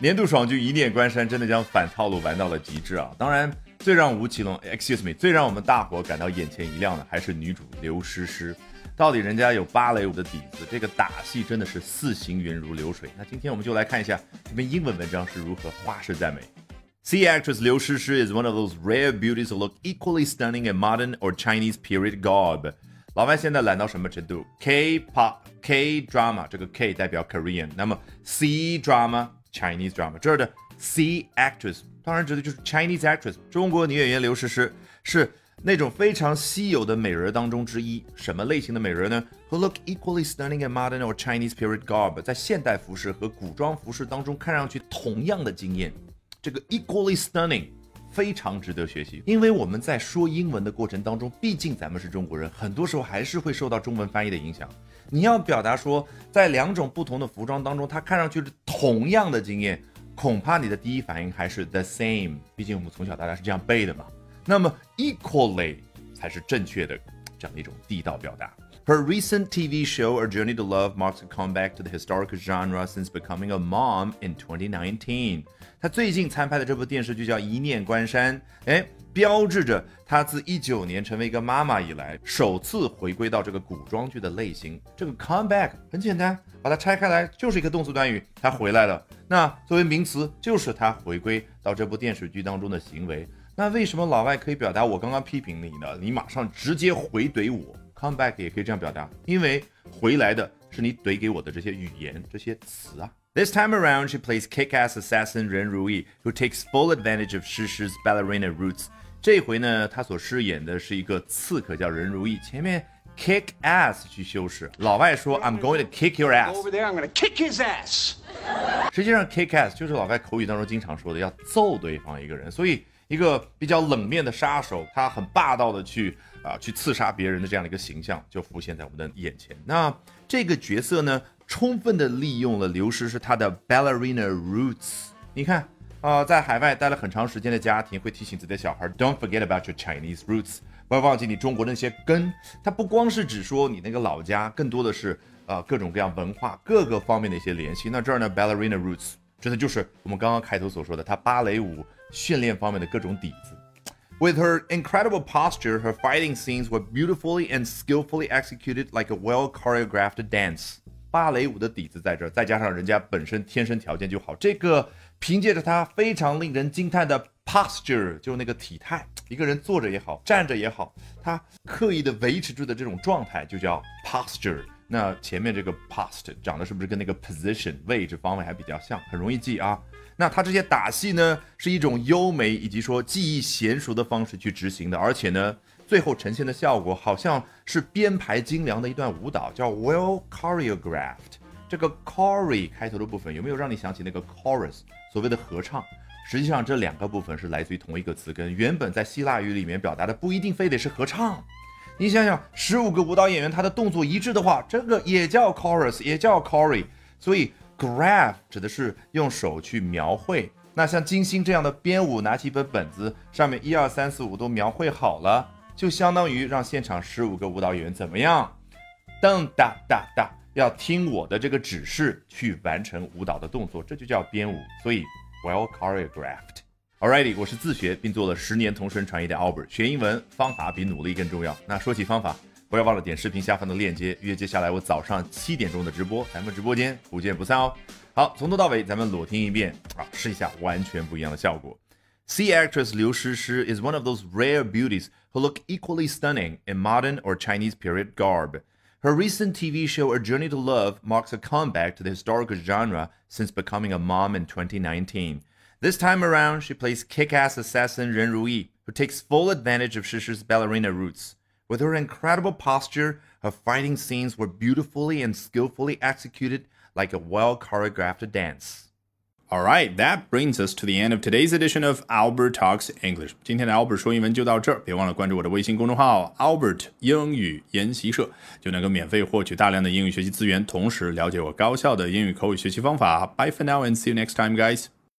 年度爽剧《一念关山》真的将反套路玩到了极致啊！当然，最让吴奇隆 excuse me，最让我们大伙感到眼前一亮的还是女主刘诗诗。到底人家有芭蕾舞的底子，这个打戏真的是似行云如流水。那今天我们就来看一下这篇英文文章是如何花式赞美。Sea actress Liu Shishi is one of those rare beauties who look equally stunning in modern or Chinese period garb. 老外现在懒到什么程度？K-pop、K-drama，这个 K 代表 Korean，那么 C drama、Chinese drama，这儿的 C actress 当然指的就是 Chinese actress，中国女演员刘诗诗是那种非常稀有的美人当中之一。什么类型的美人呢？Who look equally stunning in modern or Chinese period garb，在现代服饰和古装服饰当中看上去同样的惊艳。这个 equally stunning。非常值得学习，因为我们在说英文的过程当中，毕竟咱们是中国人，很多时候还是会受到中文翻译的影响。你要表达说，在两种不同的服装当中，它看上去是同样的经验，恐怕你的第一反应还是 the same。毕竟我们从小到大是这样背的嘛。那么 equally 才是正确的这样的一种地道表达。Her recent TV show A Journey to Love marks a comeback to the historical genre since becoming a mom in 2019. 她最近参拍的这部电视剧叫《一念关山》，哎，标志着她自一九年成为一个妈妈以来，首次回归到这个古装剧的类型。这个 come back 很简单，把它拆开来就是一个动词短语，她回来了。那作为名词，就是她回归到这部电视剧当中的行为。那为什么老外可以表达我刚刚批评你呢？你马上直接回怼我，come back 也可以这样表达，因为回来的是你怼给我的这些语言、这些词啊。This time around, she plays kick-ass assassin Ren Rui, who takes full advantage of Shishi's ballerina roots. 这回呢，她所饰演的是一个刺客，叫任如意。前面 kick ass 去修饰，老外说 I'm going to kick your ass. Over there, I'm going to kick his ass. 实际上 kick ass 就是老外口语当中经常说的，要揍对方一个人。所以一个比较冷面的杀手，他很霸道的去啊去刺杀别人的这样的一个形象就浮现在我们的眼前。那这个角色呢？充分的利用了刘诗诗她的 ballerina roots。你看啊，在海外待了很长时间的家庭会提醒自己的小孩，Don't forget about your Chinese roots，不要忘记你中国那些根。它不光是指说你那个老家，更多的是呃各种各样文化各个方面的一些联系。那这儿呢，ballerina roots 真的就是我们刚刚开头所说的，他芭蕾舞训练方面的各种底子。With her incredible posture, her fighting scenes were beautifully and skillfully executed like a well choreographed dance. 芭蕾舞的底子在这儿，再加上人家本身天生条件就好，这个凭借着他非常令人惊叹的 posture，就是那个体态，一个人坐着也好，站着也好，他刻意的维持住的这种状态就叫 posture。那前面这个 post 长得是不是跟那个 position 位置方位还比较像，很容易记啊？那它这些打戏呢，是一种优美以及说技艺娴熟的方式去执行的，而且呢。最后呈现的效果好像是编排精良的一段舞蹈，叫 well choreographed。这个 chore 开头的部分有没有让你想起那个 chorus 所谓的合唱？实际上这两个部分是来自于同一个词根，原本在希腊语里面表达的不一定非得是合唱。你想想，十五个舞蹈演员他的动作一致的话，这个也叫 chorus，也叫 chore。所以 graph 指的是用手去描绘。那像金星这样的编舞，拿起一本本子，上面一二三四五都描绘好了。就相当于让现场十五个舞蹈演员怎么样？噔哒哒哒，要听我的这个指示去完成舞蹈的动作，这就叫编舞。所以 well choreographed。Alrighty，我是自学并做了十年同声传译的 Albert。学英文方法比努力更重要。那说起方法，不要忘了点视频下方的链接，约接下来我早上七点钟的直播，咱们直播间不见不散哦。好，从头到尾咱们裸听一遍啊，试一下完全不一样的效果。Sea actress Liu Shishi is one of those rare beauties who look equally stunning in modern or Chinese period garb. Her recent TV show A Journey to Love marks a comeback to the historical genre since becoming a mom in 2019. This time around, she plays kick-ass assassin Ren Rui, who takes full advantage of Shishi's ballerina roots. With her incredible posture, her fighting scenes were beautifully and skillfully executed like a well choreographed dance. All right, that brings us to the end of today's edition of Albert Talks English. 今天的 Albert 说英文就到这儿，别忘了关注我的微信公众号 Albert 英语研习社，就能够免费获取大量的英语学习资源，同时了解我高效的英语口语学习方法。Bye for now and see you next time, guys.